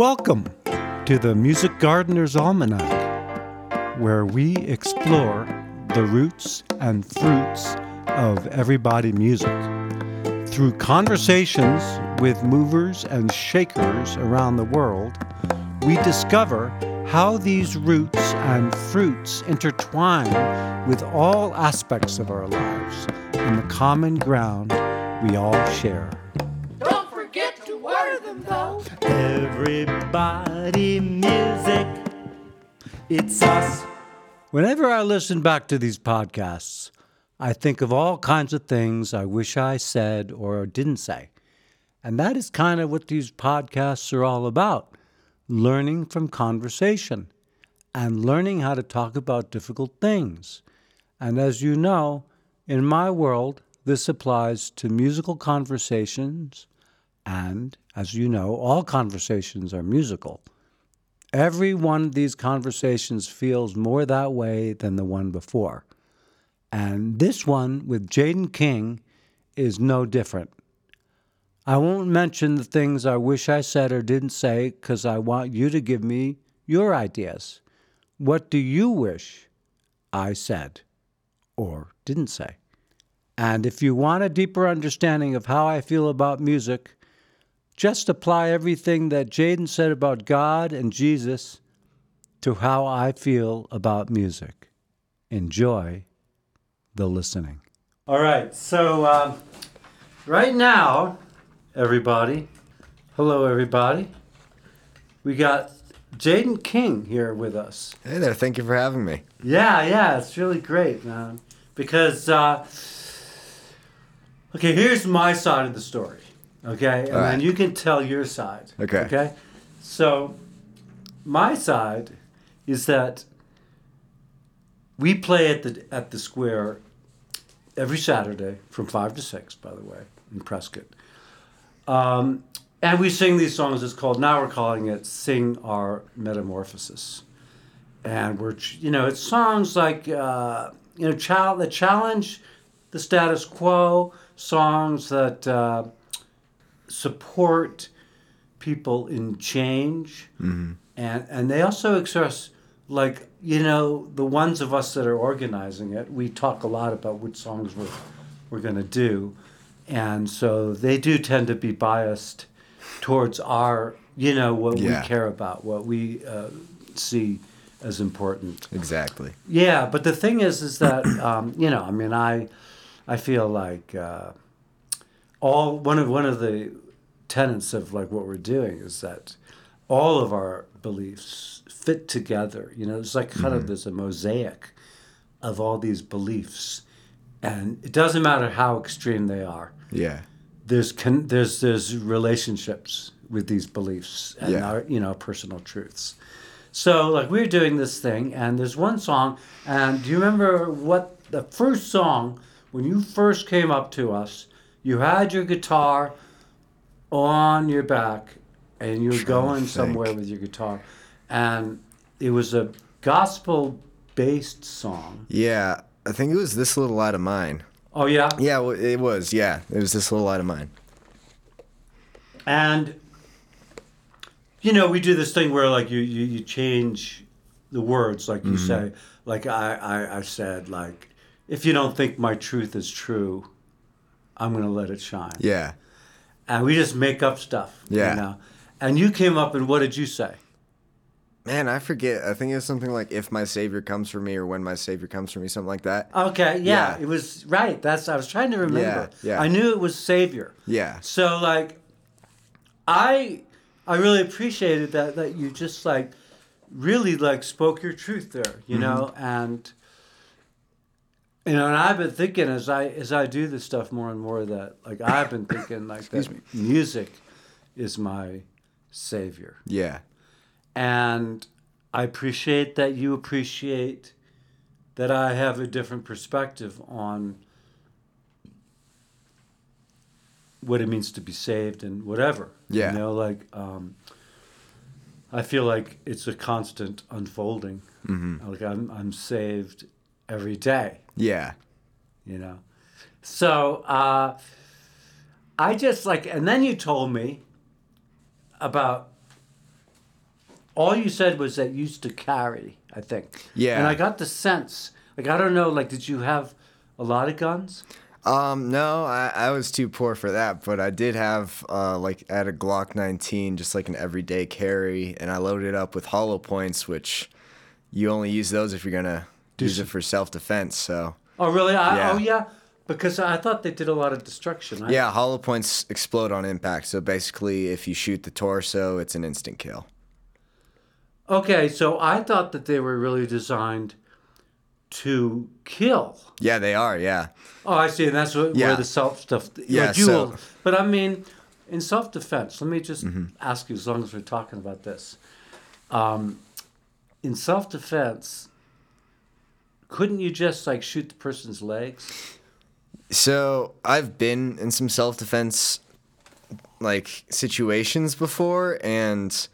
Welcome to the Music Gardener's Almanac, where we explore the roots and fruits of everybody music. Through conversations with movers and shakers around the world, we discover how these roots and fruits intertwine with all aspects of our lives and the common ground we all share. Everybody music. It's us. Whenever I listen back to these podcasts, I think of all kinds of things I wish I said or didn't say. And that is kind of what these podcasts are all about learning from conversation and learning how to talk about difficult things. And as you know, in my world, this applies to musical conversations, and as you know, all conversations are musical. Every one of these conversations feels more that way than the one before. And this one with Jaden King is no different. I won't mention the things I wish I said or didn't say because I want you to give me your ideas. What do you wish I said or didn't say? And if you want a deeper understanding of how I feel about music, just apply everything that Jaden said about God and Jesus to how I feel about music. Enjoy the listening. All right, so uh, right now, everybody, hello, everybody. We got Jaden King here with us. Hey there, thank you for having me. Yeah, yeah, it's really great, man. Because, uh, okay, here's my side of the story, okay? And All right. then you can tell your side. Okay. Okay? So, my side is that we play at the at the square every Saturday from five to six, by the way, in Prescott. Um, and we sing these songs. It's called now we're calling it "Sing Our Metamorphosis," and we're you know it's songs like uh, you know child that challenge the status quo, songs that uh, support people in change, and and they also express like you know the ones of us that are organizing it. We talk a lot about which songs we're we're going to do, and so they do tend to be biased towards our you know what Yeah. we care about, what we uh, see as important. Exactly. Yeah, but the thing is, is that um, you know, I mean, I, I feel like uh, all one of one of the tenets of like what we're doing is that all of our beliefs fit together. You know, it's like kind of mm-hmm. there's a mosaic of all these beliefs, and it doesn't matter how extreme they are. Yeah. There's con- there's there's relationships with these beliefs and Yeah. our you know personal truths. So like we were doing this thing, and there's one song, and do you remember what the first song when you first came up to us? You had your guitar on your back, and you were going somewhere with your guitar, and it was a gospel-based song. Yeah. I think it was this little light of mine. Oh yeah, Yeah, it was. Yeah, it was this little light of mine. And you know, we do this thing where like you you, you change the words, like you mm-hmm. say, like I, I I said, like if you don't think my truth is true, I'm gonna let it shine. Yeah. And we just make up stuff. Yeah. You know? And you came up and what did you say? Man, I forget. I think it was something like "If my Savior comes for me" or "When my Savior comes for me," something like that. Okay, yeah, Yeah. it was right. That's I was trying to remember. yeah. I knew it was Savior. Yeah. So like, I I really appreciated that that you just like really like spoke your truth there, you mm-hmm. know, and you know, and I've been thinking as I as I do this stuff more and more that like I've been thinking like that music is my savior, Yeah. and I appreciate that you appreciate that I have a different perspective on what it means to be saved and whatever. Yeah. You know, like um, I feel like it's a constant unfolding. Mm-hmm. Like I'm I'm saved every day. Yeah. You know, so uh, I just like, and then you told me about all you said was that you used to carry. I think. Yeah. And I got the sense, like I don't know, like did you have a lot of guns? Um, no, I, I was too poor for that, but I did have uh like at a Glock 19, just like an everyday carry, and I loaded it up with hollow points, which you only use those if you're gonna use it for self defense. So Oh really? I, Yeah. Oh yeah. Because I thought they did a lot of destruction. I, yeah, hollow points explode on impact. So basically, if you shoot the torso, it's an instant kill. Okay, so I thought that they were really designed to kill. Yeah, they are. Yeah. Oh, I see. And that's what, Yeah. where the self stuff. Yeah, you so- but I mean, in self defense, let me just Mm-hmm. ask you, as long as we're talking about this, um, in self defense, couldn't you just like shoot the person's legs? So I've been in some self defense like situations before and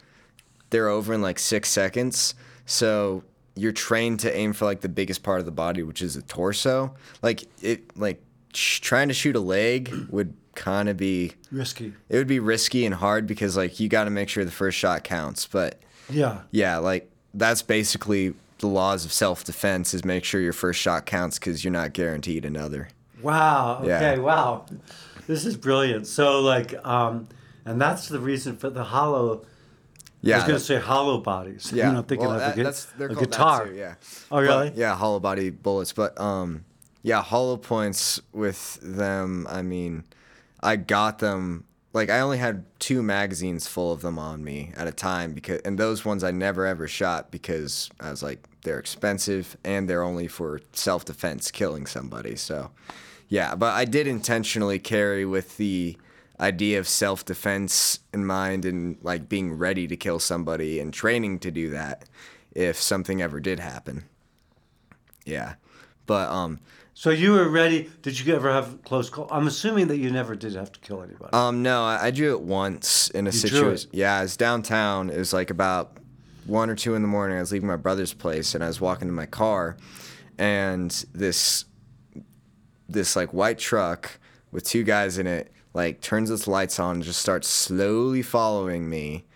they're over in like six seconds. So you're trained to aim for like the biggest part of the body, which is the torso. Like it like sh- trying to shoot a leg would kind of be Risky. it would be risky and hard because like you got to make sure the first shot counts. But Yeah. yeah, like that's basically the laws of self defense is make sure your first shot counts because you're not guaranteed another. Wow. Yeah. Okay. Wow. This is brilliant. So like, um, and that's the reason for the hollow. Yeah, I was going to say hollow bodies. Yeah, You know, thinking well, of that- a, a guitar. That too, yeah. Oh, really? But, yeah, hollow body bullets, but um, yeah, hollow points with them. I mean, I got them. Like I only had two magazines full of them on me at a time because, and those ones I never ever shot because I was like, they're expensive and they're only for self defense, killing somebody. So, yeah, but I did intentionally carry with the idea of self defense in mind and like being ready to kill somebody and training to do that if something ever did happen. Yeah. But um So you were ready. Did you ever have close call? I'm assuming that you never did have to kill anybody. um no, I, I drew it once in a situation. Yeah, it's downtown. It was like about one or two in the morning. I was leaving my brother's place and I was walking to my car and this this like white truck with two guys in it like turns its lights on and just starts slowly following me.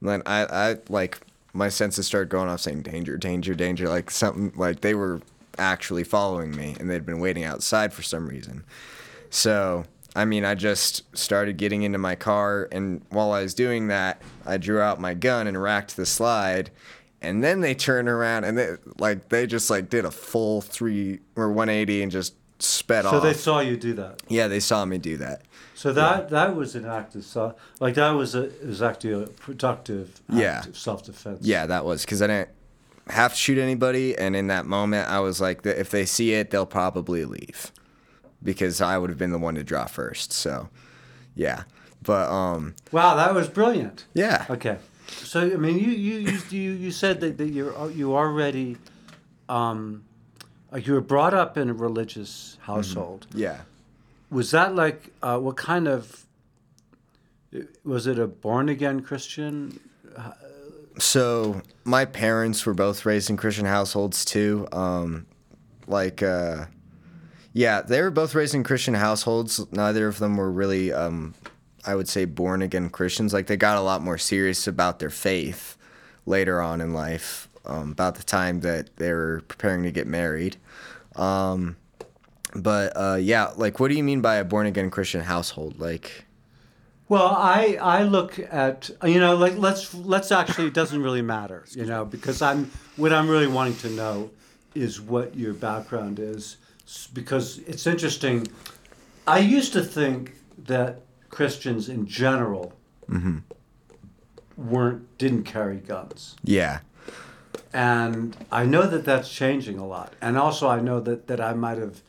And then I, I like my senses started going off saying danger, danger, danger, like something like they were actually following me and they'd been waiting outside for some reason. So I mean, I just started getting into my car, and while I was doing that, I drew out my gun and racked the slide, and then they turned around and they like they just like did a full three or 180 and just sped so off. So they saw you do that. yeah, they saw me do that. So that that was an act of self, like that was a was actually a productive act Yeah. of self defense. Yeah, that was because I didn't have to shoot anybody, and in that moment, I was like, if they see it, they'll probably leave, because I would have been the one to draw first. So, yeah, but um, Wow, that was brilliant. yeah, Okay, so I mean, you you you you, said that, that you're you already, um, you were brought up in a religious household. yeah. Was that like uh, what kind of? Was it a born again Christian? So my parents were both raised in Christian households too. Um, like, uh, yeah, they were both raised in Christian households. Neither of them were really, um, I would say, born again Christians. Like they got a lot more serious about their faith later on in life. Um, about the time that they were preparing to get married. Um, but uh, yeah, like, what do you mean by a born again Christian household? Like, Well, I I look at you know like let's let's actually it doesn't really matter you know because I'm what I'm really wanting to know is what your background is because it's interesting. I used to think that Christians in general mm-hmm. weren't didn't carry guns, yeah, and I know that that's changing a lot. And also, I know that that I might have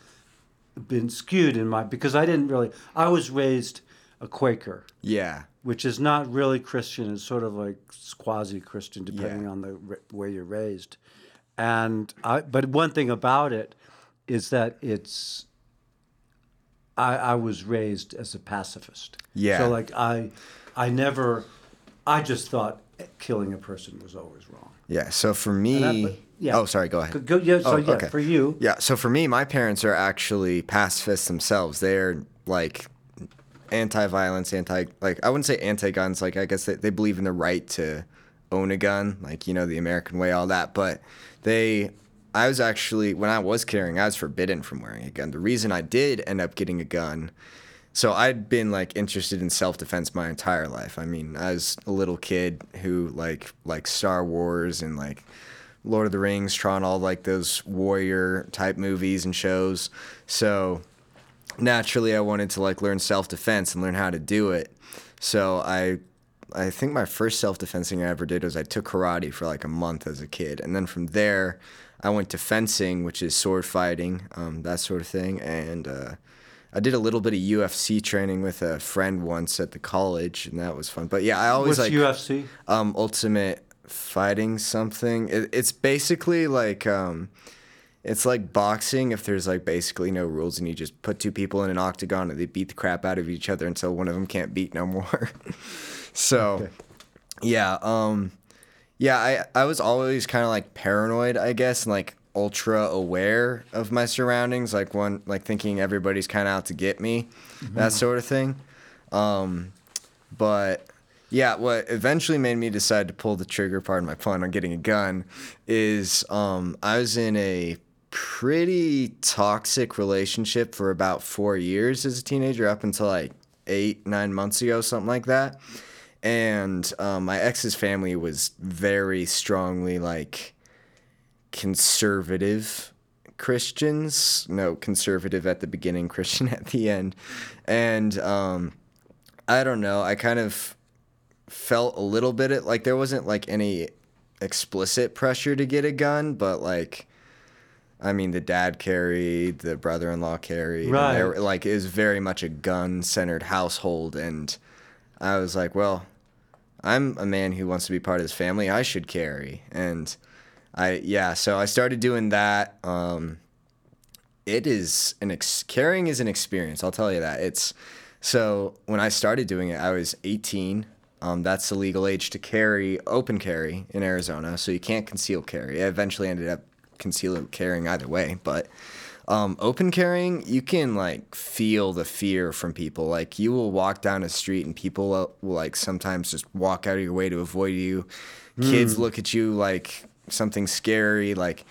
been skewed in my because I didn't really. I was raised a Quaker yeah, which is not really Christian. It's sort of like quasi Christian, depending Yeah. on the way you're raised. And I, but one thing about it is that it's. I, I was raised as a pacifist. Yeah. So like I, I never, I just thought killing a person was always wrong. yeah. So for me, that- yeah. oh, sorry, go ahead. Go, yeah, so Oh, yeah, okay. for you, Yeah, so for me, my parents are actually pacifists themselves. They're like anti-violence, anti like I wouldn't say anti-guns. Like I guess they, they believe in the right to own a gun, like you know the American way, all that. But they, I was actually when I was carrying, I was forbidden from wearing a gun. The reason I did end up getting a gun. So I'd been like interested in self defense my entire life. I mean, I was a little kid who like like Star Wars and like Lord of the Rings, Tron, all like those warrior type movies and shows. So naturally, I wanted to like learn self defense and learn how to do it. So I, I think my first self defense thing I ever did was I took karate for like a month as a kid, and then from there, I went to fencing, which is sword fighting, um, that sort of thing, and. Uh, I did a little bit of UFC training with a friend once at the college, and that was fun. But yeah, I always What's like UFC? um, Ultimate Fighting something. It, it's basically like um, it's like boxing if there's like basically no rules and you just put two people in an octagon and they beat the crap out of each other until one of them can't beat no more. so yeah, um, yeah, I I was always kind of like paranoid, I guess, and like ultra aware of my surroundings, like one like thinking everybody's kind of out to get me, that sort of thing. Um, but yeah, what eventually made me decide to pull the trigger, pardon my pun, on getting a gun, is um, I was in a pretty toxic relationship for about four years as a teenager, up until like eight, nine months ago, something like that. And um, my ex's family was very strongly like conservative Christians. No, conservative at the beginning, Christian at the end. And um, I don't know. I kind of felt a little bit like there wasn't like any explicit pressure to get a gun, but like. I mean, the dad carried, the brother-in-law carried. Right. were- like, it was very much a gun-centered household, and I was like, well, I'm a man who wants to be part of this family. I should carry, and I yeah. So I started doing that. Um, it is an ex- carrying is an experience. I'll tell you that. It's so when I started doing it, I was 18. Um, that's the legal age to carry open carry in Arizona. So you can't conceal carry. I eventually ended up conceal carrying either way, but um, open carrying, you can like feel the fear from people. Like you will walk down a street and people will, will like sometimes just walk out of your way to avoid you. Kids look at you like something scary. Like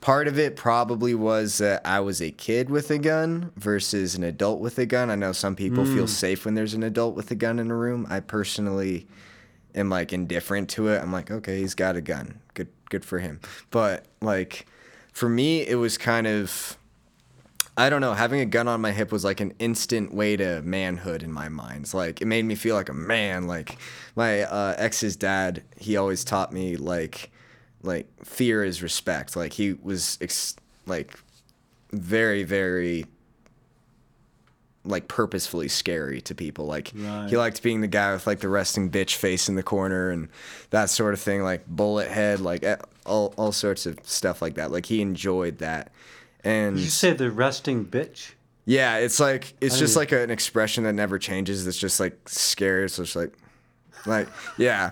part of it probably was that I was a kid with a gun versus an adult with a gun. I know some people feel safe when there's an adult with a gun in a room. I personally am like indifferent to it. I'm like, okay, he's got a gun. Good good for him. But like for me it was kind of I don't know, having a gun on my hip was like an instant way to manhood in my mind. It's like it made me feel like a man. Like my uh, ex's dad, he always taught me like like fear is respect. Like he was ex- like very very like purposefully scary to people. Like Right. he liked being the guy with like the resting bitch face in the corner and that sort of thing, like bullet head, like eh, all all sorts of stuff like that. Like he enjoyed that. And Did you say the resting bitch? yeah, it's like it's just mean- like an expression that never changes. It's just like scary. It's just like, like yeah,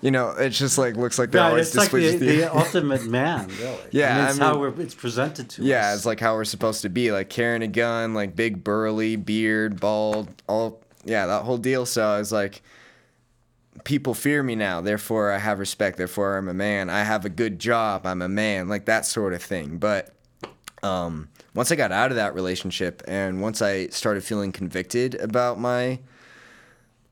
you know, it's just like looks like they're Right, always it's like the, displeased with you. the ultimate man, really. Yeah, I mean, I it's how we're, it's presented to Yeah, us. Yeah, it's like how we're supposed to be, like carrying a gun, like big burly, beard, bald, all yeah, that whole deal. So I was like, people fear me now, therefore I have respect, therefore I'm a man. I have a good job, I'm a man, like that sort of thing. But um, once I got out of that relationship and once I started feeling convicted about my,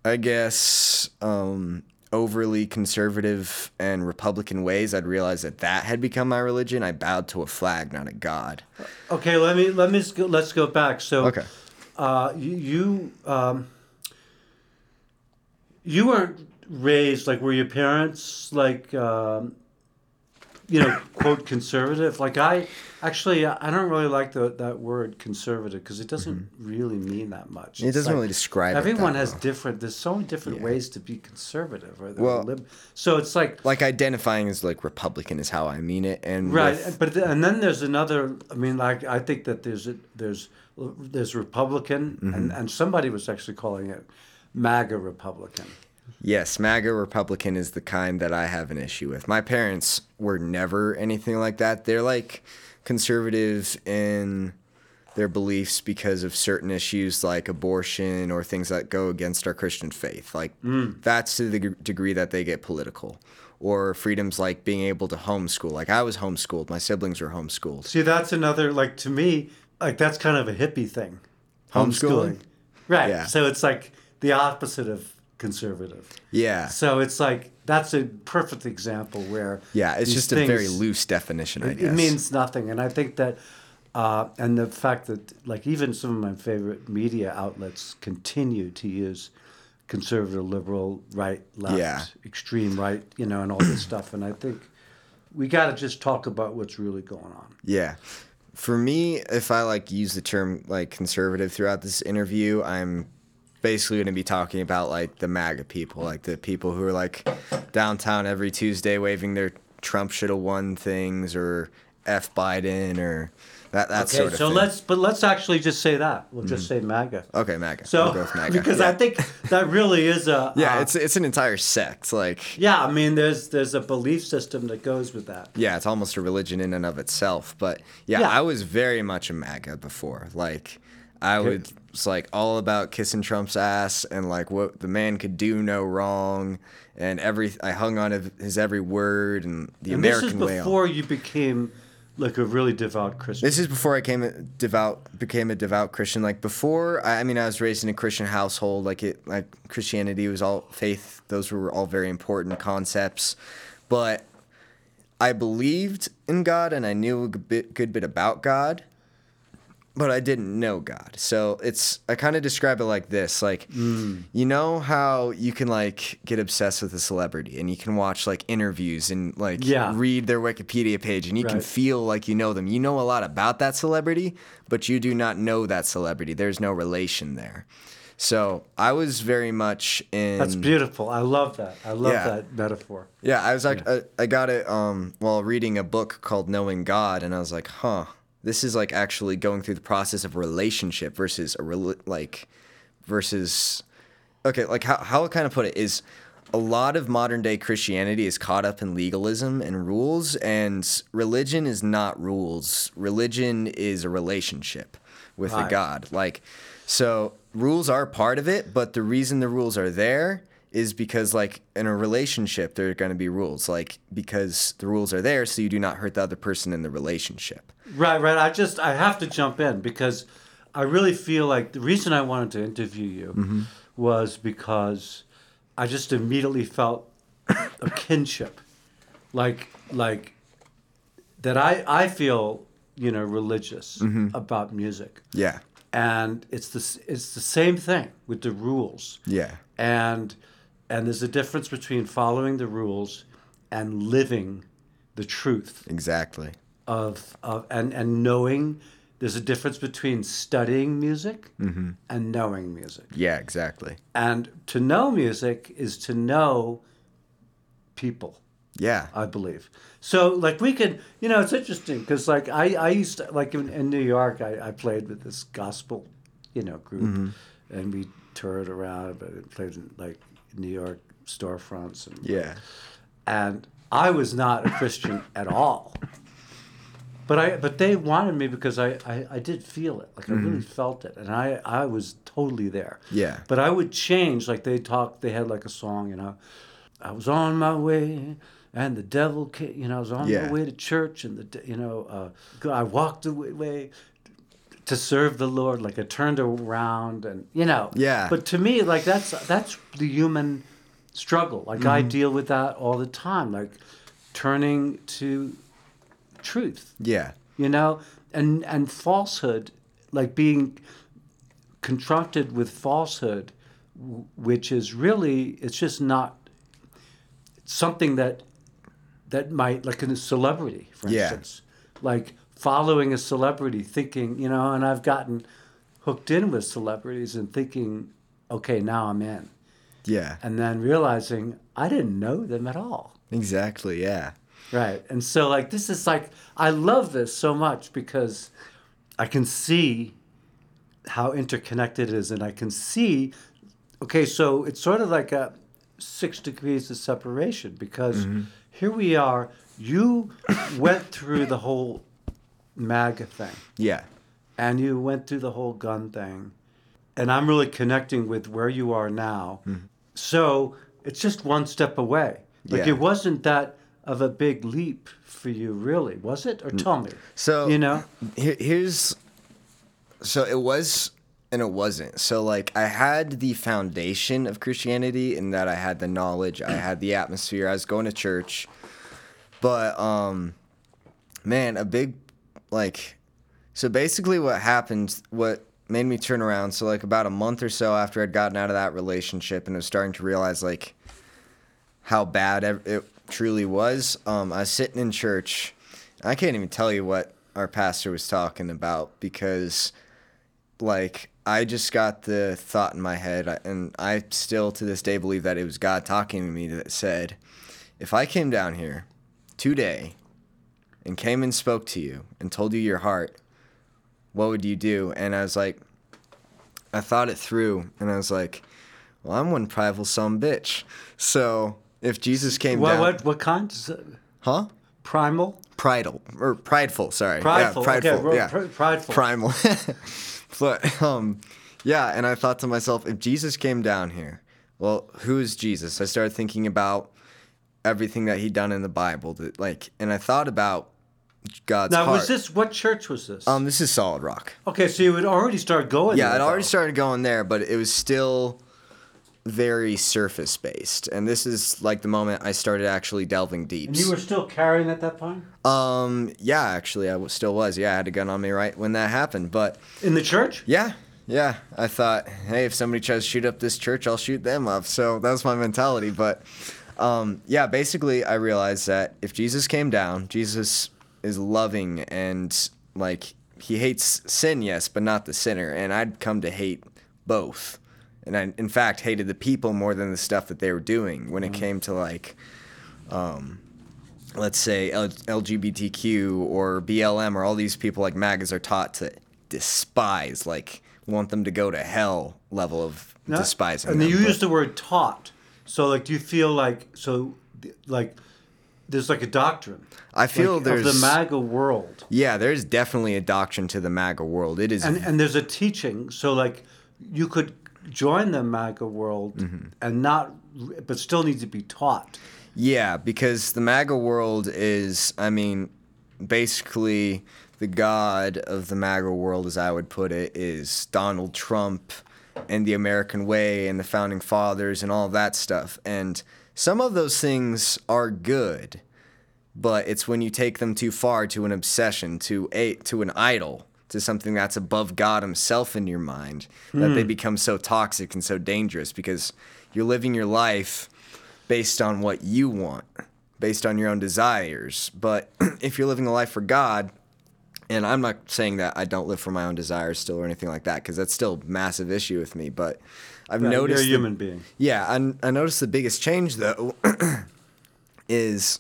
I guess, um, overly conservative and Republican ways, I'd realized that that had become my religion. I bowed to a flag, not a god. Okay, let me let me let's go back. So, Okay. uh, you you, um, you weren't raised like were your parents like um, you know quote conservative? Like I actually I don't really like the, that word conservative because it doesn't really mean that much. Mm-hmm. It It's doesn't like really describe Everyone has well. different. There's so many different Yeah. ways to be conservative or, Well- lib- So it's like Like identifying as like Republican is how I mean it, and Right, with- but and then there's another. I mean, like I think that there's a, there's there's Republican, Mm-hmm. and and somebody was actually calling it MAGA Republican. Yes, MAGA Republican is the kind that I have an issue with. My parents were never anything like that. They're like conservative in their beliefs because of certain issues like abortion or things that go against our Christian faith. Like hmm. that's to the degree that they get political. or freedoms like being able to homeschool. Like I was homeschooled, my siblings were homeschooled. See, that's another like to me, like that's kind of a hippie thing. Homeschooling? Right. Yeah. So it's like the opposite of conservative. Yeah. So it's like that's a perfect example where Yeah, it's just a very loose definition, I it, guess. it means nothing, and I think that, uh, and the fact that like even some of my favorite media outlets continue to use conservative, liberal, right, left, Yeah. extreme right, you know, and all this stuff, and I think we got to just talk about what's really going on. Yeah. For me, if I like use the term like conservative throughout this interview, I'm basically going to be talking about like the MAGA people, like the people who are like downtown every Tuesday waving their Trump should have won things or F Biden or that that Okay, sort of so thing. let's but let's actually just say that. We'll just say MAGA. okay, MAGA. So we'll go with MAGA. because yeah. I think that really is a yeah, uh, it's it's an entire sect. Like yeah. I mean, there's there's a belief system that goes with that. yeah, it's almost a religion in and of itself. But yeah, Yeah. I was very much a MAGA before. Like, I would, was like all about kissing Trump's ass and like what the man could do no wrong, and every I hung on to his every word and the And American this is way. before you became like a really devout Christian. This is before I came a devout, became a devout Christian. Like before, I, I mean, I was raised in a Christian household. Like it, like Christianity was all faith. Those were all very important concepts, but I believed in God and I knew a good bit, good bit about God, but I didn't know God. So it's I kind of describe it like this: like you know how you can like get obsessed with a celebrity and you can watch like interviews and like Yeah. read their Wikipedia page and you can feel like you know them. You know a lot about that celebrity, but you do not know that celebrity. There's no relation there. So I was very much in. That's beautiful. I love that. I love Yeah. that metaphor. Yeah, I was like, I, I got it um, while reading a book called Knowing God, and I was like, huh, this is like actually going through the process of relationship versus a like versus okay, like how how I kind of put it is a lot of modern day Christianity is caught up in legalism and rules, and religion is not rules. Religion is a relationship with a God. Like, so rules are part of it, but the reason the rules are there is because, like, in a relationship, there are going to be rules. Like, because the rules are there, so you do not hurt the other person in the relationship. Right, right. I just I have to jump in because I really feel like the reason I wanted to interview you Mm-hmm. was because I just immediately felt a kinship, like like that. I I feel you know religious Mm-hmm. about music, Yeah. and it's the it's the same thing with the rules. Yeah. and and there's a difference between following the rules and living the truth Exactly. Of, of and and knowing there's a difference between studying music and knowing music Yeah, exactly. and to know music is to know people Yeah. I believe. So like we could, you know, it's interesting because like I, I used to like in, in New York I, I played with this gospel, you know, group, Mm-hmm. and we toured around, but it played in like New York storefronts and Yeah. and I was not a Christian at all. But I but they wanted me because I, I, I did feel it. Like I really felt it. And I, I was totally there. Mm-hmm. Yeah. But I would change, like they talked they had like a song, you know. I was on my way and the devil came you know, I was on Yeah. my way to church and the you know, uh, I walked away way to serve the Lord. Like I turned around and you know. Yeah. But to me, like that's that's the human struggle. Like I deal with that all the time. Like turning to truth, Yeah. you know, and and falsehood, like being confronted with falsehood, which is really it's just not something that that might like in a celebrity, for Yeah. instance, like following a celebrity, thinking you know, and I've gotten hooked in with celebrities and thinking, okay, now I'm in, Yeah. and then realizing I didn't know them at all. Exactly. Yeah. Right. And so like this is like I love this so much because I can see how interconnected it is and I can see okay, so it's sort of like a 6 degrees of separation because mm-hmm. here we are you went through the whole MAGA thing Yeah. and you went through the whole gun thing and i'm really connecting with where you are now mm-hmm. so it's just one step away Like Yeah. it wasn't that of a big leap for you, really, was it? Or tell me. So you know, Here, here's so it was and it wasn't. So like I had the foundation of Christianity in that I had the knowledge, I had the atmosphere, I was going to church. But um man, a big like so basically what happened what made me turn around so like about a month or so after I'd gotten out of that relationship and was starting to realize like how bad it truly was. Um, I was sitting in church. I can't even tell you what our pastor was talking about because, like, I just got the thought in my head, and I still to this day believe that it was God talking to me that said, if I came down here today and came and spoke to you and told you your heart, what would you do? And I was like, I thought it through, and I was like, well, I'm one prideful some bitch. So if Jesus came what down, what what kind? Huh? Primal. Prideful or prideful, sorry. Prideful, Yeah, okay, prideful. ro- yeah. pr- prideful. Primal. but um yeah, and I thought to myself, if Jesus came down here, well, who is Jesus? I started thinking about everything that he'd done in the Bible, that like and I thought about God's Now, heart. was this what church was this? um this is solid rock. okay, so you had already started going. Yeah, there, I'd already though. started going there, but it was still very surface based. And this is like the moment I started actually delving deep. And you were still carrying at that point Um, yeah, actually, I still was. Yeah, I had a gun on me right when that happened. But in the church. yeah, yeah, I thought, hey, if somebody tries to shoot up this church, I'll shoot them up. So that was my mentality. But um, yeah, basically, I realized that if Jesus came down, Jesus is loving and like he hates sin, yes, but not the sinner. And I'd come to hate both. And I, in fact, hated the people more than the stuff that they were doing when it mm-hmm. came to like um, let's say L- LGBTQ or BLM or all these people like MAGAs are taught to despise, like want them to go to hell level of Now- despising. And them. you used the word taught. So, like, do you feel like so, like, there's like a doctrine? I feel like, there's of the MAGA world, yeah, there's definitely a doctrine to the MAGA world. It is and and there's a teaching. So, like, you could join the MAGA world Mm-hmm. and not, but still need to be taught. Yeah, because the MAGA world is, I mean, basically the god of the MAGA world, as I would put it, is Donald Trump and the American way and the founding fathers and all that stuff. And some of those things are good, but it's when you take them too far to an obsession, to a to an idol, to something that's above God Himself in your mind, that they hmm. become so toxic and so dangerous because you're living your life based on what you want, based on your own desires. But if you're living a life for God, and I'm not saying that I don't live for my own desires still or anything like that, because that's still a massive issue with me. But I've Right, noticed you're a the- human being. yeah, I, I noticed the biggest change though is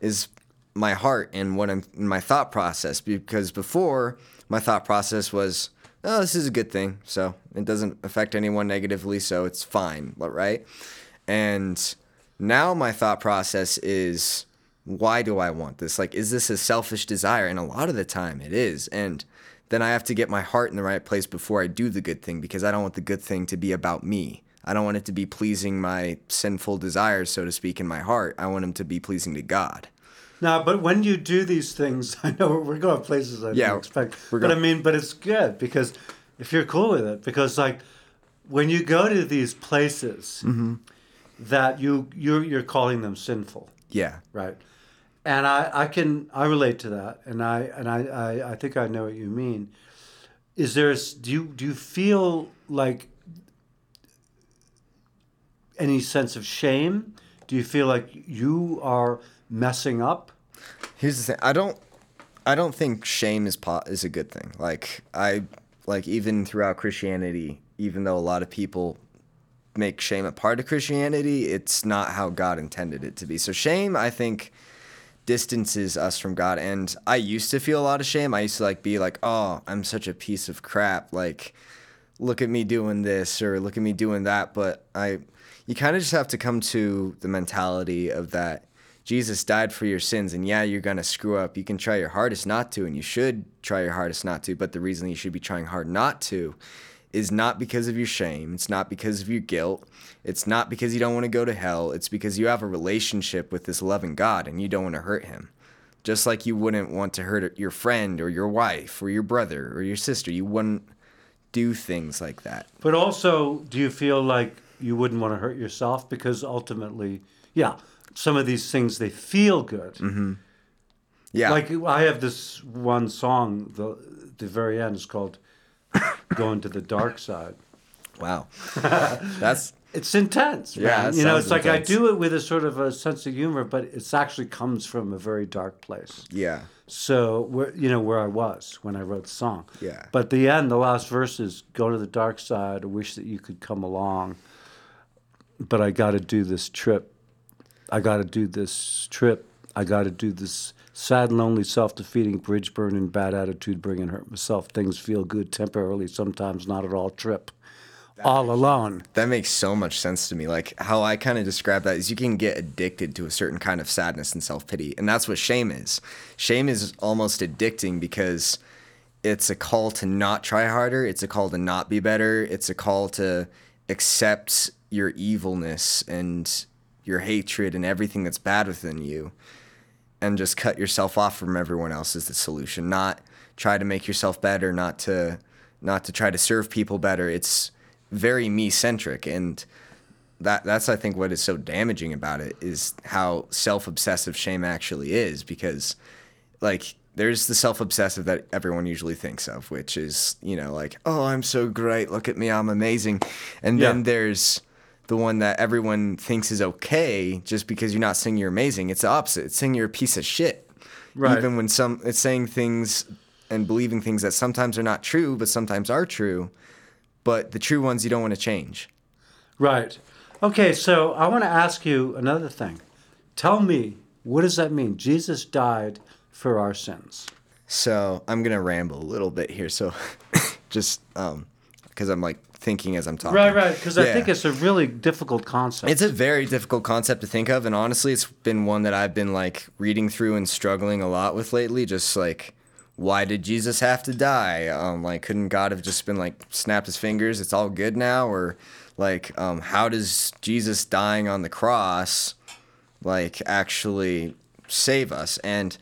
is my heart and what I'm in my thought process because before my thought process was oh this is a good thing so it doesn't affect anyone negatively so it's fine right and now my thought process is why do I want this like is this a selfish desire and a lot of the time it is and then I have to get my heart in the right place before I do the good thing because I don't want the good thing to be about me. I don't want it to be pleasing my sinful desires, so to speak, in my heart. I want them to be pleasing to God. Now, but when you do these things, I know we're going places I Yeah, didn't expect. we're but I mean, but it's good because if you're cool with it, because like when you go to these places Mm-hmm. that you you're you're calling them sinful, Yeah. right? And I, I can I relate to that, and I and I, I, I think I know what you mean. Is there do you do you feel like any sense of shame? Do you feel like you are messing up? Here's the thing. I don't I don't think shame is po- is a good thing. Like I like even throughout Christianity, even though a lot of people make shame a part of Christianity, it's not how God intended it to be. So shame, I think distances us from God. And I used to feel a lot of shame. I used to like be like, "Oh, I'm such a piece of crap." Like look at me doing this or look at me doing that, but I you kind of just have to come to the mentality of that Jesus died for your sins and yeah, you're to screw up. You can try your hardest not to and you should try your hardest not to, but the reason you should be trying hard not to is not because of your shame. It's not because of your guilt. It's not because you don't want to go to hell. It's because you have a relationship with this loving God and you don't want to hurt him. Just like you wouldn't want to hurt your friend or your wife or your brother or your sister. You wouldn't do things like that. But also, do you feel like you wouldn't want to hurt yourself? Because ultimately, yeah, some of these things they feel good. Mm-hmm. Yeah. Like I have this one song, the the very end is called "Going to the Dark Side." wow. That's It's intense, Yeah, man. it you know, it's like intense. I do it with a sort of a sense of humor, but it actually comes from a very dark place. yeah. So where you know where I was when I wrote the song. Yeah. But the end, the last verse is "Go to the dark side. I wish that you could come along, but I got to do this trip. I got to do this trip. I got to do this sad lonely, self-defeating, bridge burning, bad attitude, bringing hurt myself. Things feel good temporarily, sometimes not at all. Trip, all alone. That makes so much sense to me. Like how I kind of describe that is you can get addicted to a certain kind of sadness and self pity. And that's what shame is. Shame is almost addicting because it's a call to not try harder, it's a call to not be better, it's a call to accept your evilness and your hatred and everything that's bad within you and just cut yourself off from everyone else is the solution. Not try to make yourself better not to not to try to serve people better. It's very me centric and that that's i think what is so damaging about it is how self-obsessive shame actually is because like there's the self-obsessive that everyone usually thinks of which is you know like oh i'm so great. Look at me. I'm amazing. And Yeah. then there's the one that everyone thinks is okay just because you're not saying you're amazing. It's the opposite. It's saying you're a piece of shit. Right. Even when some it's saying things and believing things that sometimes are not true, but sometimes are true. But the true ones you don't want to change. Right. Okay, so I want to ask you another thing. Tell me, what does that mean? Jesus died for our sins. So I'm gonna ramble a little bit here. So just um because I'm like thinking as I'm talking. Right, right. Because I think it's a really difficult concept. It's a very difficult concept to think of, and honestly, it's been one that I've been like reading through and struggling a lot with lately. Just like, why did Jesus have to die? Um, like, couldn't God have just been like snapped his fingers? It's all good now, or like, um, how does Jesus dying on the cross like actually save us? And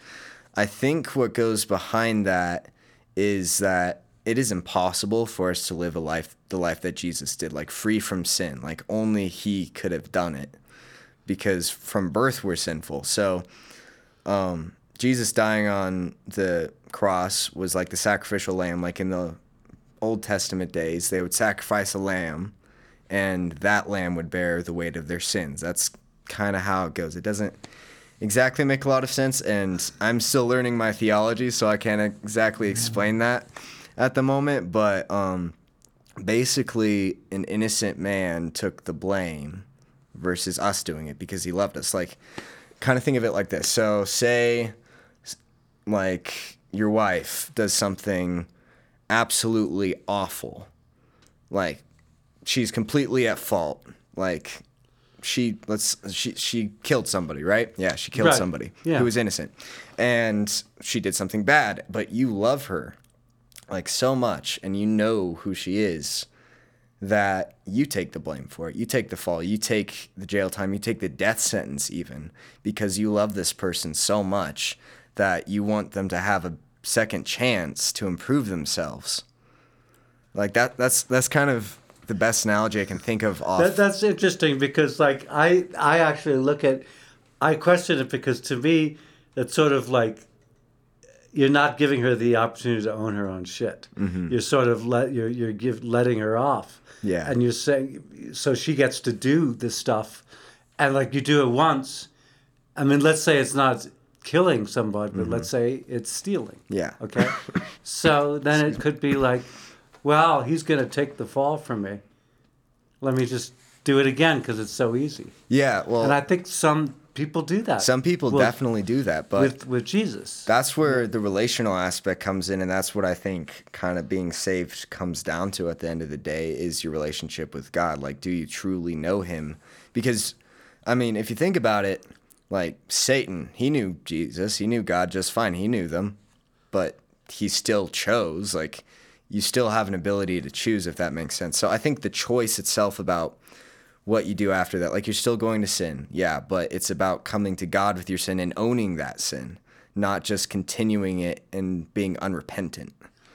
I think what goes behind that is that it is impossible for us to live a life the life that Jesus did, like free from sin. Like only he could have done it. Because from birth we're sinful. So um Jesus dying on the cross was like the sacrificial lamb, like in the Old Testament days, they would sacrifice a lamb and that lamb would bear the weight of their sins. That's kind of how it goes. It doesn't exactly make a lot of sense, and I'm still learning my theology, so I can't exactly explain that at the moment. But um, basically, an innocent man took the blame versus us doing it because he loved us. Like, kind of think of it like this. So, say, like, your wife does something absolutely awful. Like, she's completely at fault. Like, she let's she she killed somebody, right? Yeah, she killed Right. somebody Yeah. who was innocent, and she did something bad. But you love her like so much, and you know who she is that you take the blame for it. You take the fall. You take the jail time. You take the death sentence, even because you love this person so much that you want them to have a second chance to improve themselves. Like that. That's that's kind of the best analogy I can think of. Off. That, that's interesting because, like, I I actually look at, I question it because to me, it's sort of like you're not giving her the opportunity to own her own shit. Mm-hmm. You're sort of let you're you're give, letting her off. Yeah. And you're saying so she gets to do this stuff, and like you do it once. I mean, let's say it's not killing somebody, but let's mm-hmm. say it's stealing. Yeah. Okay. so then it could be like, well, he's going to take the fall from me. Let me just do it again because it's so easy. yeah. Well, And I think some people do that. some people with, definitely do that, but with with Jesus. that's where the relational aspect comes in and that's what i think kind of being saved comes down to at the end of the day is your relationship with god like do you truly know him because i mean if you think about it like satan he knew jesus he knew god just fine he knew them but he still chose like you still have an ability to choose if that makes sense. So I think the choice itself about what you do after that, like you're still going to sin, yeah, but it's about coming to God with your sin and owning that sin, not just continuing it and being unrepentant.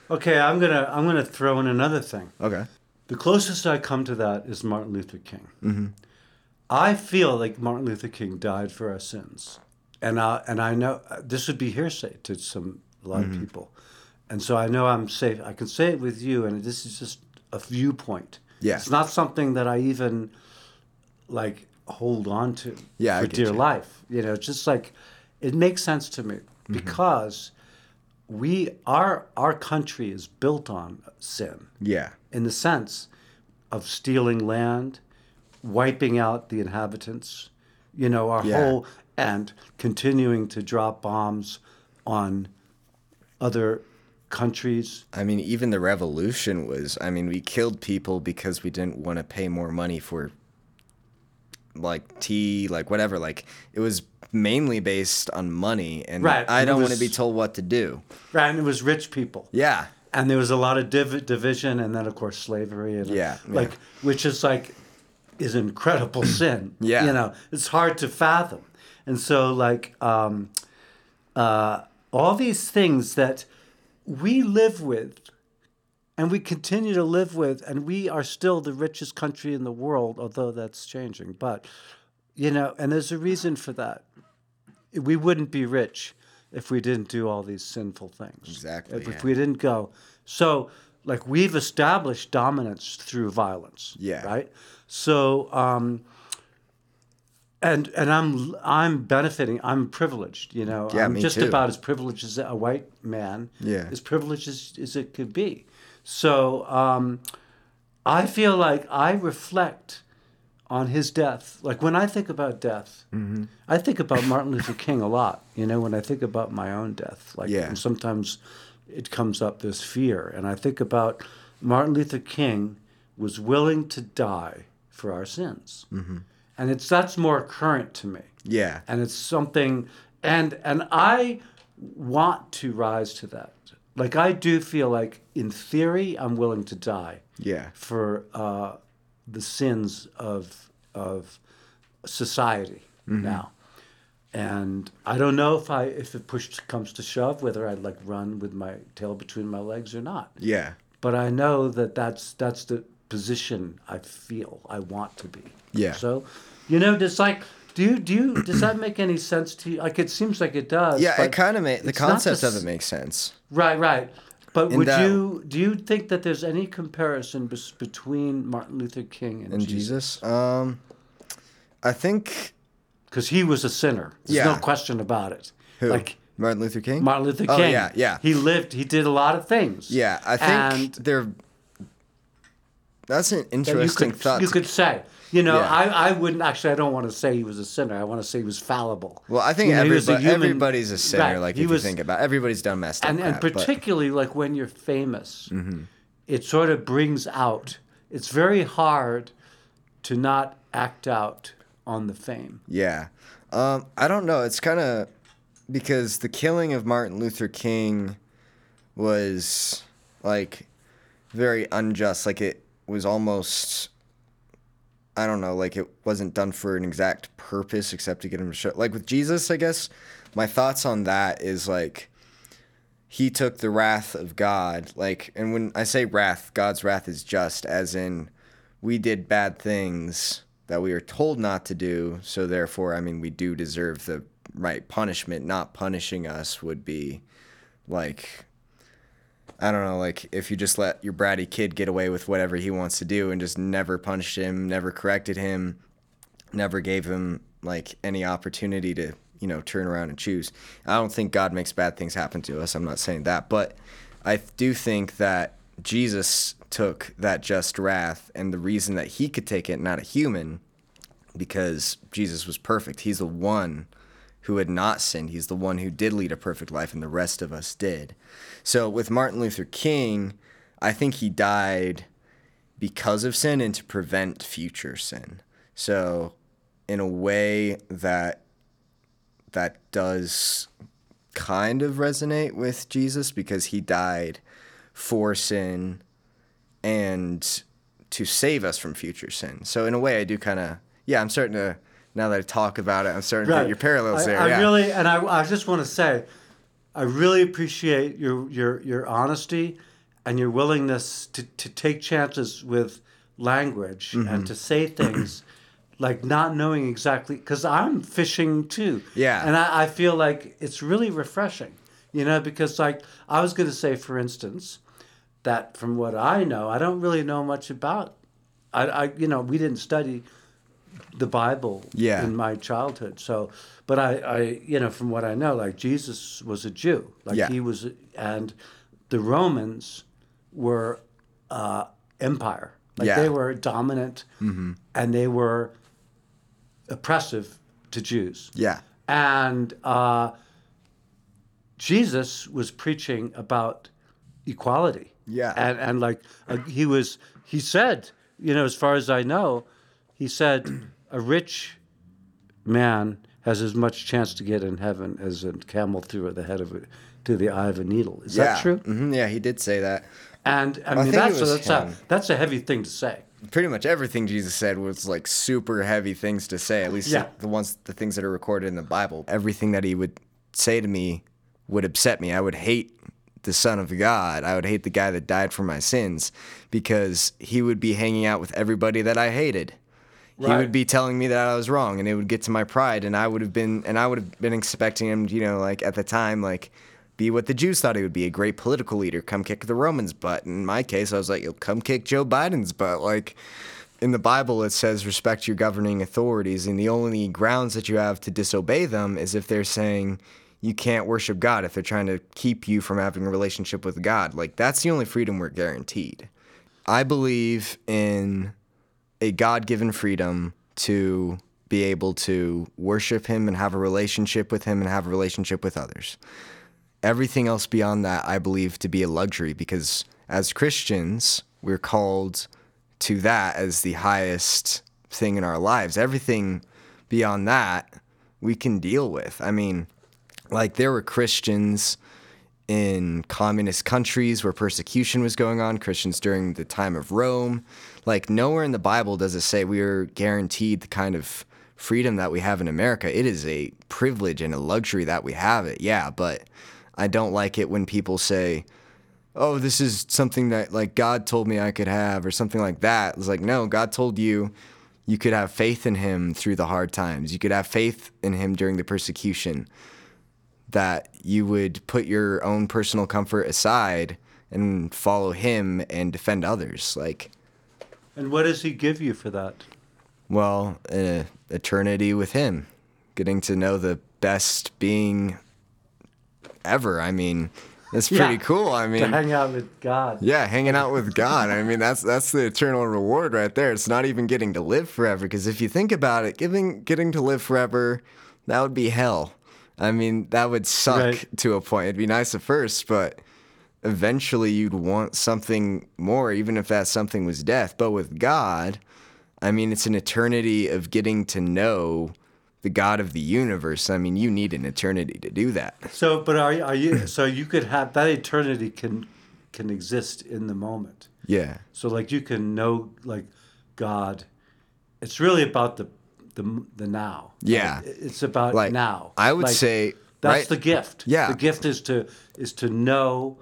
Okay, I'm gonna I'm gonna throw in another thing. Okay. The closest I come to that is Martin Luther King. Mm-hmm. I feel like Martin Luther King died for our sins, and I and I know uh, this would be hearsay to some a lot of people, and so I know I'm safe. I can say it with you, and this is just a viewpoint. Yeah. it's not something that I even like hold on to Yeah, for dear you. life. You know, just like it makes sense to me Mm-hmm. because we our our country is built on sin Yeah. in the sense of stealing land, wiping out the inhabitants, you know, our Yeah. whole, and continuing to drop bombs on other countries. I mean, even the revolution was, I mean, we killed people because we didn't want to pay more money for like tea, like whatever. Like it was mainly based on money. And Right, I don't want to be told what to do. Right, and it was rich people. Yeah. And there was a lot of div- division, and then of course slavery, and Yeah, like yeah. which is like is incredible sin. Yeah. you know, it's hard to fathom, and so like um, uh, all these things that we live with, and we continue to live with, and we are still the richest country in the world, although that's changing. But you know, and there's a reason for that. We wouldn't be rich if we didn't do all these sinful things. Exactly, If, yeah. if we didn't go. So, like, we've established dominance through violence. Yeah. Right. So, um, and and I'm I'm benefiting. I'm privileged. You know. Yeah, I'm me just too. about as privileged as a white man. Yeah. As privileged as, as it could be. So, um, I feel like I reflect on his death. Like when I think about death, Mm-hmm. I think about Martin Luther King a lot. You know, when I think about my own death, like Yeah. sometimes it comes up this fear, and I think about Martin Luther King was willing to die for our sins, mm-hmm. and it's that's more current to me Yeah. and it's something and and i want to rise to that like i do feel like in theory i'm willing to die Yeah. for uh, the sins of of society Mm-hmm. now and i don't know if i if it push comes to shove whether i'd like run with my tail between my legs or not Yeah. but I know that that's that's the position I feel I want to be. Yeah. So, you know, just like, do you do you does that make any sense to you? Like, it seems like it does. Yeah, it kind of makes the concept the of it makes sense. Right, right. But In would that- you do you think that there's any comparison bes- between Martin Luther King and, And Jesus? Jesus, um, I think Because he was a sinner. There's no question about it. who Like Martin Luther King. Martin Luther King. Oh, King. yeah, yeah. He lived. He did a lot of things. Yeah, I think And they're. That's an that you interesting could, thought. you could say. You know, Yeah. I, I wouldn't actually. I don't want to say he was a sinner. I want to say he was fallible. well, I think You know, was a human- everybody's a sinner. Right, Like if was- you think about, it. everybody's done messed up. and and crap, but- particularly like when you're famous, Mm-hmm. it sort of brings out. It's very hard to not act out on the fame. Yeah. Um, I don't know. It's kind of because the killing of Martin Luther King was like very unjust. Like it was almost, I don't know, like it wasn't done for an exact purpose except to get him to show. Like with Jesus, I guess my thoughts on that is like he took the wrath of God. Like, and when I say wrath, God's wrath is just, as in we did bad things that we were told not to do. So therefore, I mean, we do deserve the right punishment. Not punishing us would be like, I don't know, like if you just let your bratty kid get away with whatever he wants to do and just never punished him, never corrected him, never gave him like any opportunity to you know turn around and choose. I don't think god makes bad things happen to us. I'm not saying that. But i do think that jesus took that just wrath and the reason that he could take it not a human because jesus was perfect. He's the one who had not sinned he's the one who did lead a perfect life and the rest of us did so with martin luther king i think he died because of sin and to prevent future sin. So, in a way that that does kind of resonate with Jesus because he died for sin and to save us from future sin. So in a way, I do kind of yeah. I'm starting to now that I talk about it, I'm starting to get your parallels I, there. I yeah. really, and I, I just want to say, I really appreciate your your your honesty and your willingness to, to take chances with language Mm-hmm. and to say things like not knowing exactly because I'm fishing too. Yeah. And I, I feel like it's really refreshing, you know, because like I was going to say, for instance, that from what I know, I don't really know much about. I, I you know, we didn't study the Bible Yeah. in my childhood. So, but I, I, you know, from what I know, like Jesus was a Jew, like Yeah. he was, and the Romans were uh, empire, like Yeah. Mm-hmm. they were dominant, and they were oppressive to Jews. yeah. And uh, Jesus was preaching about equality. Yeah. And and like uh, he was, he said, you know, as far as I know, he said, a rich man has as much chance to get in heaven as a camel through the head of to the eye of a needle. Is yeah. that true? hmm yeah, he did say that. And I I mean, that's a, that's a that's a heavy thing to say. Pretty much everything Jesus said was like super heavy things to say. At least Yeah. the ones, the things that are recorded in the Bible. Everything that he would say to me would upset me. I would hate the Son of God. I would hate the guy that died for my sins because he would be hanging out with everybody that I hated. He would be telling me that I was wrong, and it would get to my pride, and I would have been, and I would have been expecting him, you know, like at the time, like be what the Jews thought he would be, a great political leader, come kick the Romans' butt. In my case, I was like, Yo, come kick Joe Biden's butt. Like in the Bible, it says respect your governing authorities, and the only grounds that you have to disobey them is if they're saying you can't worship God, if they're trying to keep you from having a relationship with God. Like that's the only freedom we're guaranteed. I believe in a God given freedom to be able to worship Him and have a relationship with Him and have a relationship with others. Everything else beyond that, I believe to be a luxury because as Christians, we're called to that as the highest thing in our lives. Everything beyond that, we can deal with. I mean, like there were Christians in communist countries where persecution was going on, Christians during the time of Rome. Like nowhere in the Bible does it say we are guaranteed the kind of freedom that we have in America. It is a privilege and a luxury that we have it. Yeah, but I don't like it when people say, "Oh, this is something that like God told me I could have" or something like that. It's like, "No, God told you you could have faith in him through the hard times. You could have faith in him during the persecution." That you would put your own personal comfort aside and follow him and defend others. Like, And what does he give you for that? well, an eternity with him, getting to know the best being ever. I mean, that's pretty Yeah. cool. I To mean, hang out with God. yeah, hanging out with God. I mean, that's that's the eternal reward right there. It's not even getting to live forever because if you think about it, giving getting to live forever, that would be hell. I mean, that would suck Right. to a point. It'd be nice at first, but eventually you'd want something more, even if that something was death. But with God, I mean, it's an eternity of getting to know the God of the universe. I mean, you need an eternity to do that. So, but are are you? So you could have that eternity can can exist in the moment. Yeah. So like you can know like God. It's really about the the the now. Yeah. Like, it's about Like now. I would Like, say that's right- the gift. Yeah. The gift is to is to know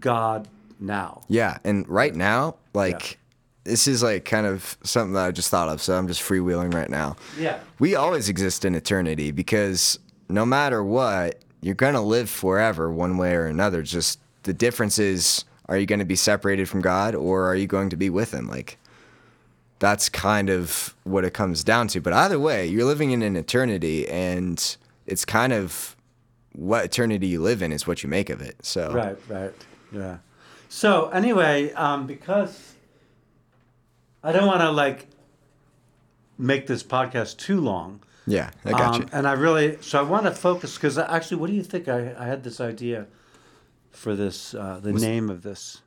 God now. Yeah, and right now, like this is like kind of something that I just thought of, so I'm just freewheeling right now. Yeah. We always exist in eternity because no matter what, you're going to live forever one way or another. Just the difference is are you going to be separated from God or are you going to be with him? Like that's kind of what it comes down to. But either way, you're living in an eternity and it's kind of what eternity you live in is what you make of it. So Right. Right. Yeah. So anyway, um, because I don't want to like make this podcast too long. yeah, I got um, you. And I really, so I want to focus because actually, what do you think? I, I had this idea for this, uh, the name of this.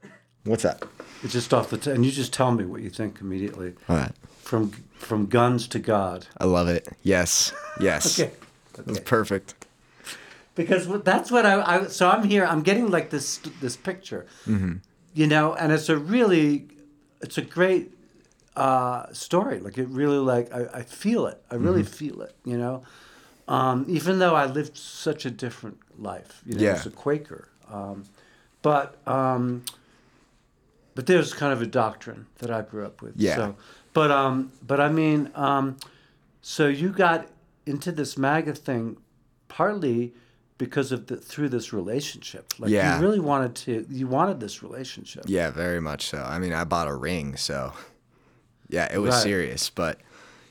What's that? It's just off the, t- and you just tell me what you think immediately. All right. From from guns to God. I love it. Yes. Yes. Okay. That's perfect. Because that's what I, I. So I'm here. I'm getting like this this picture, Mm-hmm. you know, and it's a really, it's a great uh, story. Like it really, like I, I feel it. I really feel it. You know, um, even though I lived such a different life. You know, Yeah. as a Quaker, um, but um, but there's kind of a doctrine that I grew up with. Yeah. So, but um, but I mean, um, so you got into this MAGA thing partly because of the through this relationship. Like Yeah. you really wanted to you wanted this relationship. Yeah, very much so. I mean, I bought a ring, so yeah, it was Right. serious. But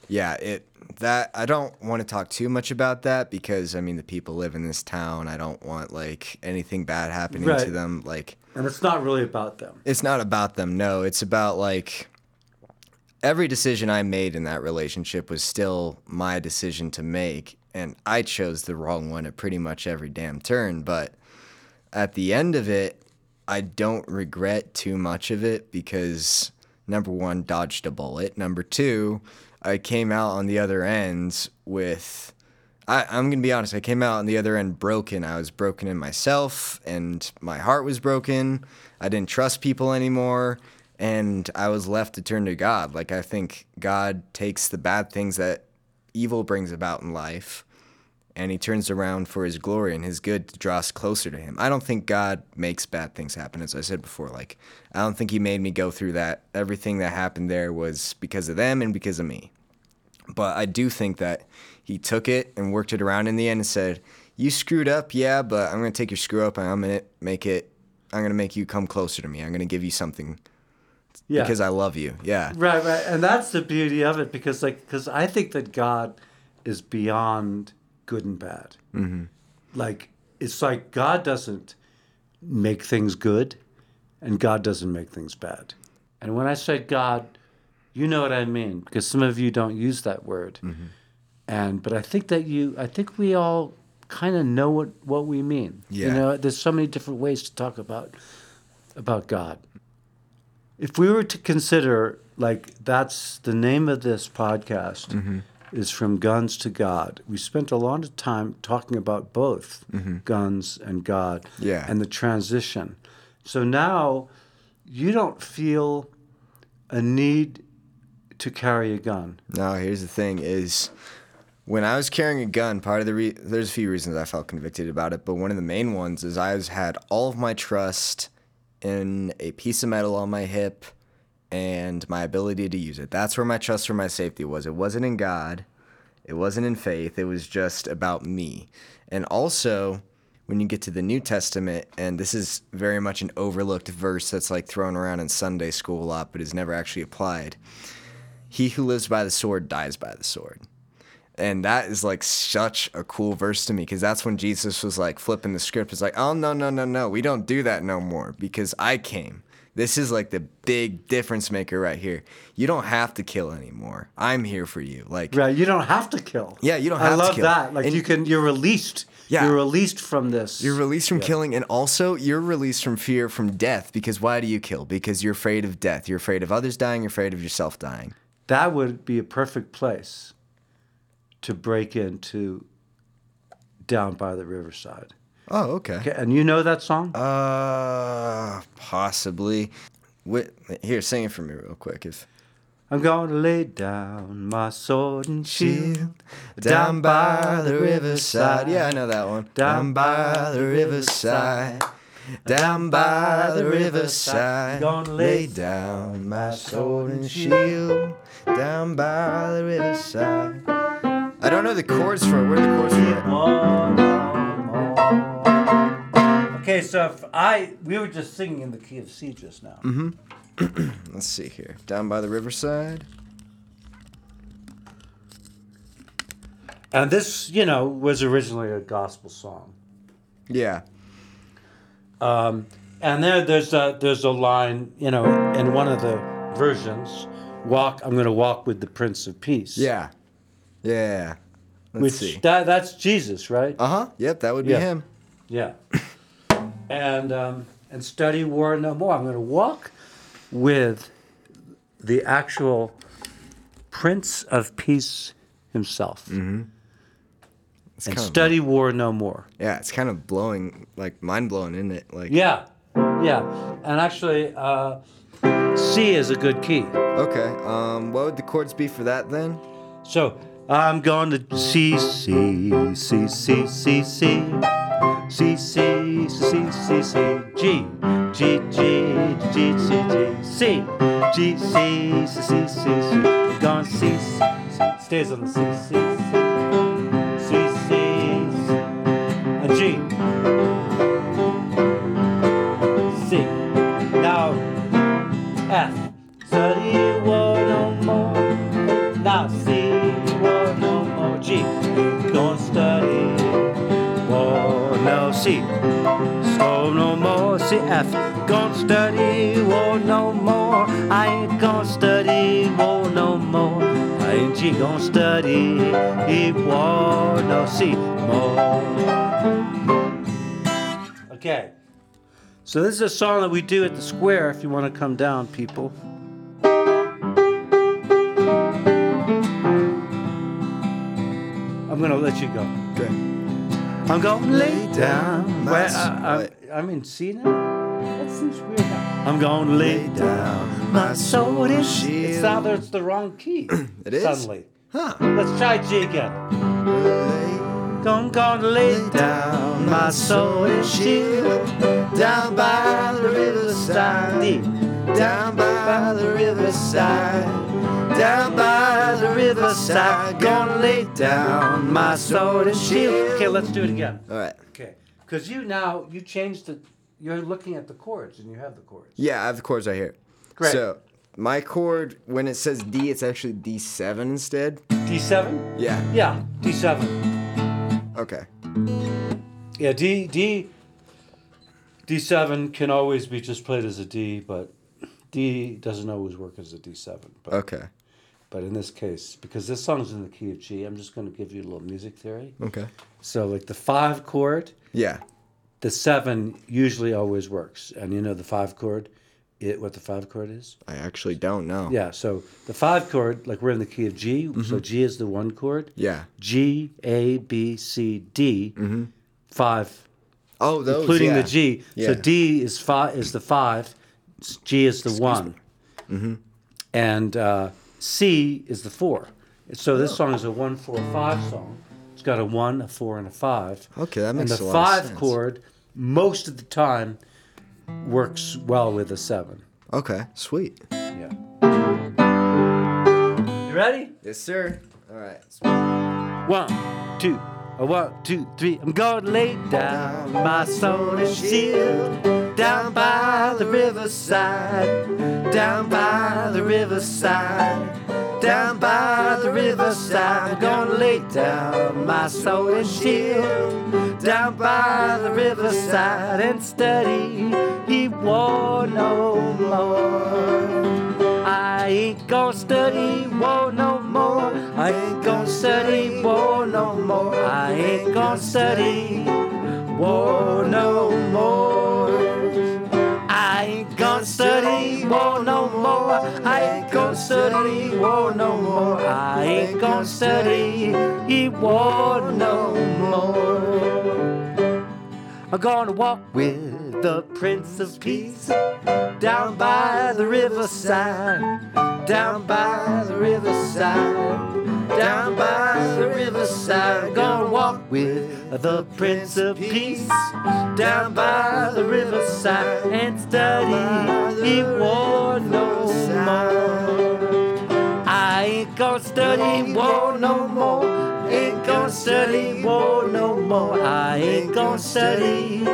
yeah, it that I don't want to talk too much about that because I mean, the people live in this town. I don't want like anything bad happening to them. Like And it's not really about them. it's not about them. No, it's about like every decision I made in that relationship was still my decision to make, and I chose the wrong one at pretty much every damn turn. But at the end of it, I don't regret too much of it because number one, dodged a bullet. Number two, I came out on the other end with. I, I'm gonna be honest. I came out on the other end broken. I was broken in myself, and my heart was broken. I didn't trust people anymore, and I was left to turn to God. Like I think God takes the bad things that evil brings about in life, and He turns around for His glory and His good to draw us closer to Him. I don't think God makes bad things happen, as I said before. Like I don't think He made me go through that. Everything that happened there was because of them and because of me. But I do think that he took it and worked it around in the end and said, "You screwed up, yeah, but I'm gonna take your screw up and I'm gonna make it. I'm gonna make you come closer to me. I'm gonna give you something Yeah. because I love you. Yeah, Right, right, and that's the beauty of it because, like, because I think that God is beyond good and bad. Mm-hmm. Like, it's like God doesn't make things good, and God doesn't make things bad. And when I say God, you know what I mean because some of you don't use that word, and but I think that you, I think we all kind of know what what we mean. Yeah. You know, there's so many different ways to talk about about God if we were to consider like that's the name of this podcast Mm-hmm. is from guns to god we spent a lot of time talking about both guns and god Mm-hmm. Yeah. and the transition so now you don't feel a need to carry a gun No, here's the thing: is when I was carrying a gun, part of the re- there's a few reasons I felt convicted about it, but one of the main ones is I was had all of my trust in a piece of metal on my hip and my ability to use it. That's where my trust for my safety was. It wasn't in God. It wasn't in faith. It was just about me. And also, when you get to the New Testament, and this is very much an overlooked verse that's like thrown around in Sunday school a lot, but is never actually applied. He who lives by the sword dies by the sword. And that is like such a cool verse to me because that's when Jesus was like flipping the script. It's like, oh, no, no, no, no. We don't do that no more because I came. This is like the big difference maker right here. You don't have to kill anymore. I'm here for you. Like, right you don't have to kill Yeah, you don't have to kill. I love that like And- you can you're released Yeah. you're released from this You're released from killing, and also you're released from fear from death. Because why do you kill? Because you're afraid of death. You're afraid of others dying. You're afraid of yourself dying. That would be a perfect place to break into down by the riverside. Oh, okay. Okay, and you know that song? Uh, possibly. Wait, here, sing it for me real quick. If I'm gonna lay down my sword and shield down by the riverside. Yeah, I know that one. Down by the riverside. Down by the riverside. Gonna Lay lay down my sword and shield. Down by the riverside. I don't know the chords for it. Where are the chords for it? Okay, so if I we were just singing in the key of C just now. Mm-hmm. Let's see here. Down by the riverside. And this, you know, was originally a gospel song. Yeah. Um, and there, there's a there's a line, you know, in one of the versions, "Walk, I'm going to walk with the Prince of Peace." Yeah. Yeah. Let's which see. that that's Jesus, right? Uh huh. Yep, that would be Yeah. him. Yeah. and um, and study war no more. I'm going to walk with the actual Prince of Peace himself, It's and kind of- study war no more. Yeah, it's kind of blowing, like mind blowing, isn't it? Like, Yeah, Yeah, and actually, uh, C is a good key. Okay. Um, what would the chords be for that then? So I'm going to C C C C C C C C C C C G G G G C G C G C C C C C going C C C stays on the C C C C C a G F. Study war no more. Now C war no more. G. Gonna study war no C. So no more. C F. Gonna study war no more. I ain't gonna study war no more. I ain't G gonna study war no C. More. Okay so this is a song that we do at the square if you want to come down people I'm gonna let you go. Okay. I'm gonna lay down. Where, I, I'm in C now. That seems weird. Now. I'm gonna lay down my soul in shield. It's now it's the wrong key. It is? Suddenly. Huh. Let's try G again. Gonna, gonna lay down my soul and shield down by the riverside. D. Down by the riverside. Down by the riverside, gonna lay down my sword and shield. Okay, let's do it again. All right. Okay, because you now you changed the. You're looking at the chords and you have the chords. Yeah, I have the chords right here. Great. So my chord, when it says D, it's actually D7 instead. D7. Yeah. Yeah, D7. Okay. Yeah, D D. D7 can always be just played as a D, but D doesn't always work as a D7. But Okay. but in this case, because this song's in the key of G, I'm just going to give you a little music theory. Okay. So like the five chord. Yeah. the seven usually always works. And you know the five chord, it what the five chord is? I actually don't know. Yeah. So the five chord, like we're in the key of G. Mm-hmm. So G is the one chord. Yeah. G A B C D, mm-hmm. Five, Oh, those. including yeah. the G. So D is five is the five, G is the one, mm-hmm. and uh, C is the four. So this oh. song is a one four five song. It's got a one, a four, and a five. Okay, that makes and the a lot of five sense. chord most of the time works well with a seven. Okay. Sweet. Yeah. You ready? Yes, sir. All right. One, two, a one, two, three. I'm gonna lay down my soul and shield down by the riverside, down by the riverside, down by the riverside. I'm gonna lay down my soul and shield down by the riverside and study. He war no more. I ain't gonna study war no more. I ain't gonna study war no more. I ain't gonna study war no more. I ain't gonna study war no more. I ain't gonna study war no more. I ain't gonna study war no more. I'm gonna walk with the Prince of Peace down by the riverside, down by the riverside, down by the riverside. Gonna walk with the Prince of Peace down by the riverside and study he war no more. I ain't gonna study war no more. Ain't gonna study war no more. I ain't gonna study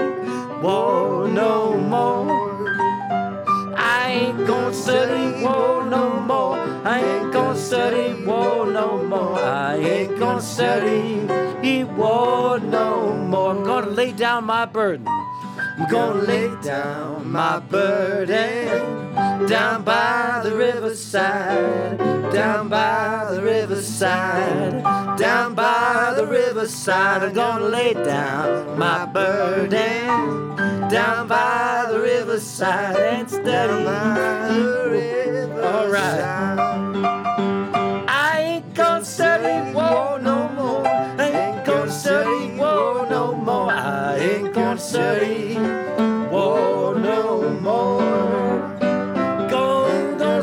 war no more. I ain't gonna study war no more. I ain't gonna study war no more. I ain't gonna study war no more. I'm gonna lay down my burden. I'm gonna lay down my burden down by the riverside, down by the riverside, down by the riverside. I'm gonna lay down my burden down by the riverside and study. All right. city war no more. Gone, gonna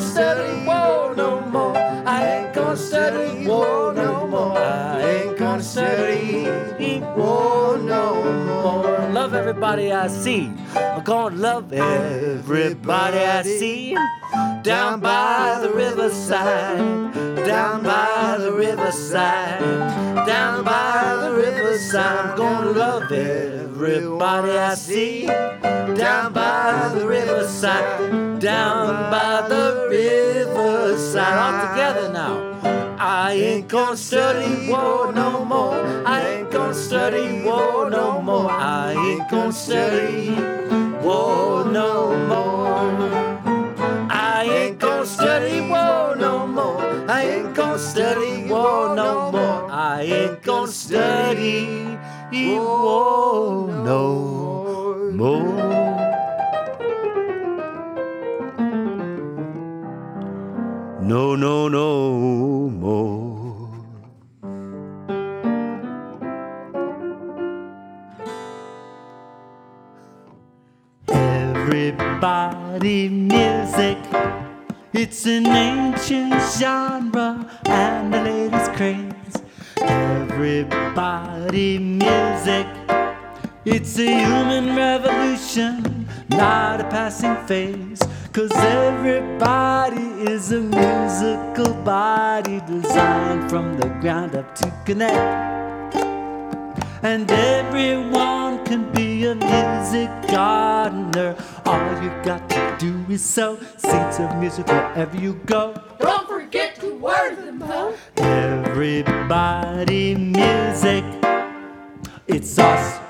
war no more. I ain't gonna war no more. I ain't gonna war no more. Love everybody I see. I'm gonna love everybody I see. Down by the riverside, down by the riverside, down by riverside. I'm gonna love everybody I see. Down by the riverside. Down by the riverside. All together now. I ain't gonna study war no more. I ain't gonna study war no more. I ain't gonna study war no more. I ain't gonna study war no more. I ain't gonna study war no more. I ain't gonna study war no more. No, no, no more. Everybody music. It's an ancient genre and the latest craze. Everybody music. It's a human revolution, not a passing phase. Cause everybody is a musical body designed from the ground up to connect. And everyone can be a music gardener. All you got to do is sow seeds of music wherever you go. Don't forget to water them though. Everybody music. It's us.